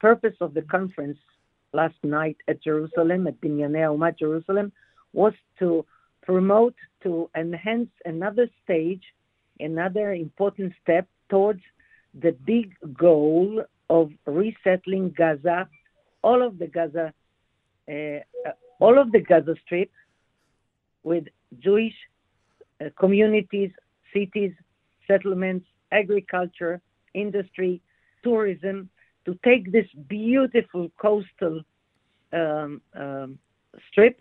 purpose of the conference last night at Jerusalem, at Binyanei Umat Jerusalem, was to promote, to enhance another stage, another important step towards the big goal of resettling Gaza, all of the Gaza, uh, all of the Gaza Strip, with Jewish uh, communities, cities, settlements, agriculture, industry, tourism, to take this beautiful coastal um, um, strip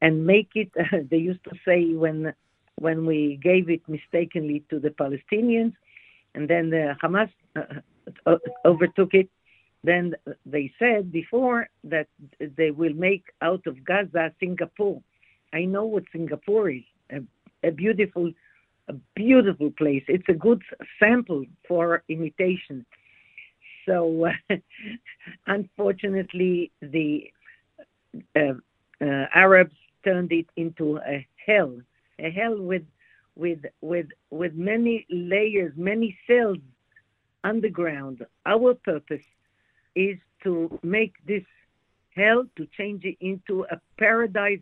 and make it. they used to say when when we gave it mistakenly to the Palestinians, and then the Hamas uh, overtook it. Then they said before that they will make out of Gaza Singapore. I know what Singapore is a, a beautiful, a beautiful place. It's a good sample for imitation. So, unfortunately, the uh, uh, Arabs turned it into a hell, a hell with with with with many layers, many cells underground. Our purpose is to make this hell to change it into a paradise,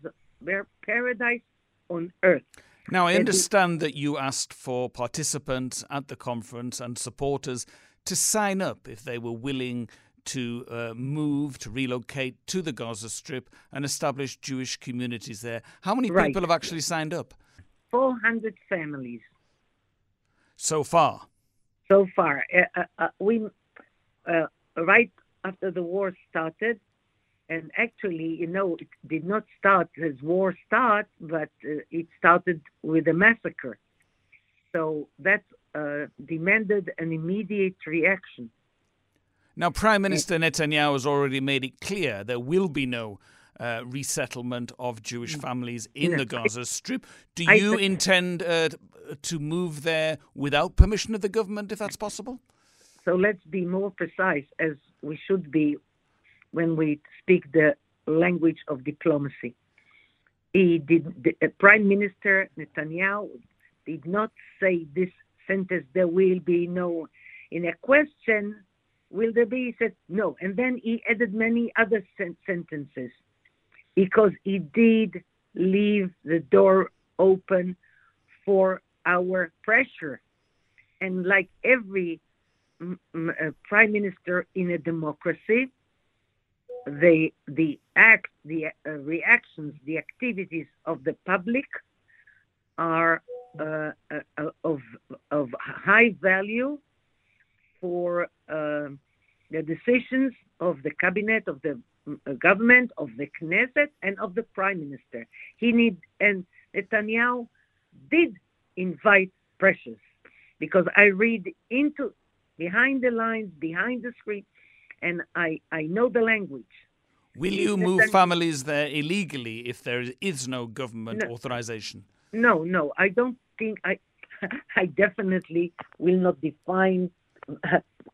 paradise on earth. Now, I understand that you asked for participants at the conference and supporters to sign up if they were willing to uh, move, to relocate to the Gaza Strip and establish Jewish communities there. How many right. people have actually signed up? 400 families. So far? So far. Uh, uh, uh we, uh, right after the war started, and actually, you know, it did not start as war start, but uh, it started with a massacre. So that uh, demanded an immediate reaction. Now, Prime Minister Netanyahu has already made it clear there will be no uh, resettlement of Jewish families in the Gaza Strip. Do you intend uh, to move there without permission of the government, if that's possible? So let's be more precise, as we should be when we speak the language of diplomacy. He did. The, uh, Prime Minister Netanyahu did not say this sentence. There will be no. In a question, will there be? He said no, and then he added many other sen- sentences because he did leave the door open for our pressure, and like every m- m- uh, prime minister in a democracy the the act the uh, reactions the activities of the public are uh, uh, of of high value for uh, the decisions of the cabinet of the uh, government of the Knesset and of the prime minister. He need and Netanyahu did invite pressures because I read into behind the lines behind the screen and I, I know the language. Will you move families there illegally if there is no government no, authorization? No, no, I don't think I. I definitely will not define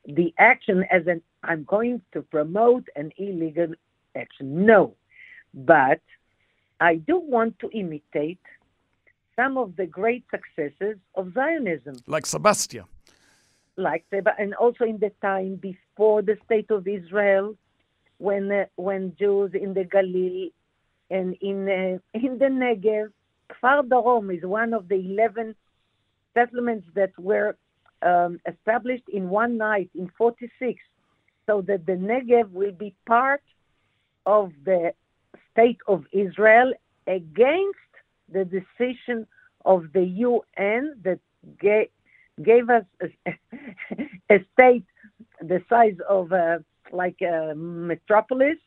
the action as an I'm going to promote an illegal action. No, but I do want to imitate some of the great successes of Zionism, like Sebastia like and also in the time before the state of Israel, when uh, when Jews in the Galilee and in uh, in the Negev, Kfar Darom is one of the eleven settlements that were um, established in one night in 46, so that the Negev will be part of the state of Israel against the decision of the UN that gave, gave us a, a state the size of uh, like a metropolis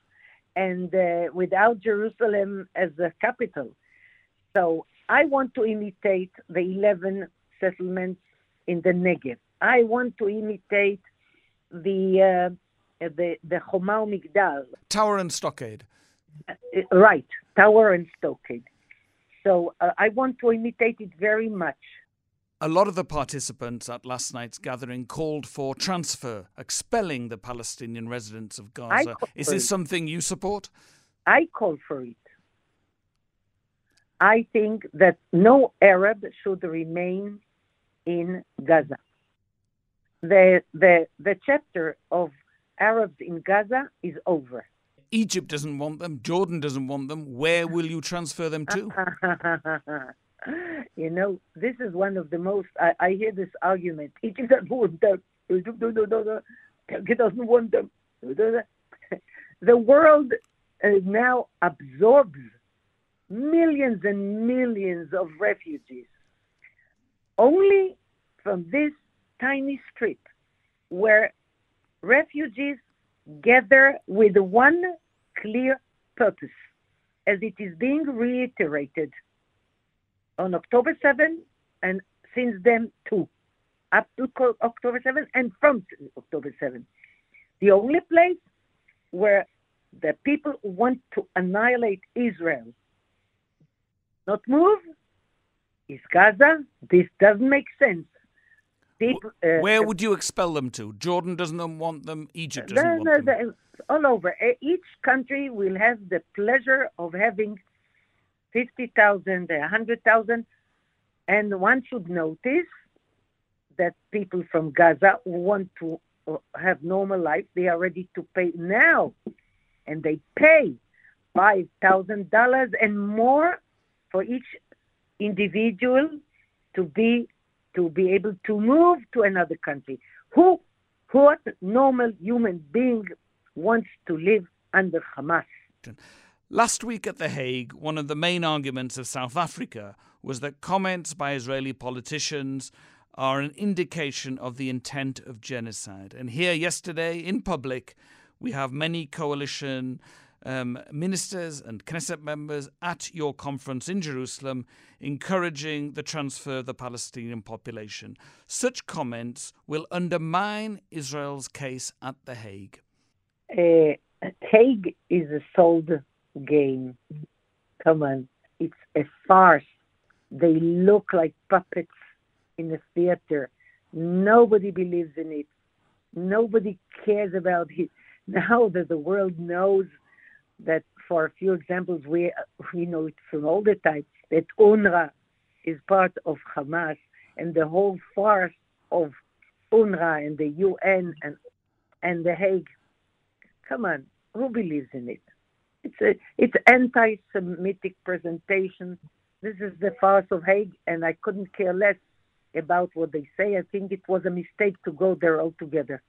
and uh, without Jerusalem as the capital. So I want to imitate the 11 settlements in the Negev. I want to imitate the uh, the the Choma Migdal. Tower and Stockade. Uh, right, Tower and Stockade. So uh, I want to imitate it very much. A lot of the participants at last night's gathering called for transfer, expelling the Palestinian residents of Gaza. Is this something you support? I call for it. I think that no Arab should remain in Gaza. The, the, the chapter of Arabs in Gaza is over. Egypt doesn't want them. Jordan doesn't want them. Where will you transfer them to? you know, this is one of the most. I, I hear this argument. Egypt doesn't want them. Egypt doesn't want them. The world uh, now absorbs millions and millions of refugees only from this tiny strip where refugees gather with one clear purpose, as it is being reiterated on October 7 and since then too, up to October 7 and from October 7. The only place where the people want to annihilate Israel not move is Gaza. This doesn't make sense. People, uh, Where would you expel them to? Jordan doesn't want them. Egypt doesn't want them. all over. Each country will have the pleasure of having 50,000, 100,000. And one should notice that people from Gaza want to uh, have normal life. They are ready to pay now. And they pay $5,000 and more for each individual to be to be able to move to another country. Who what normal human being wants to live under Hamas? Last week at The Hague, one of the main arguments of South Africa was that comments by Israeli politicians are an indication of the intent of genocide. And here, yesterday, in public, we have many coalition um, ministers and Knesset members at your conference in Jerusalem encouraging the transfer of the Palestinian population. Such comments will undermine Israel's case at The Hague. Uh, Hague is a sold game. Come on, it's a farce. They look like puppets in a theater. Nobody believes in it. Nobody cares about it. Now that the world knows that for a few examples, we, we know it from all the time, that UNRWA is part of Hamas and the whole farce of UNRWA and the UN and, and the Hague. Come on, who believes in it? It's a it's anti-Semitic presentation. This is the farce of Hague, and I couldn't care less about what they say. I think it was a mistake to go there altogether.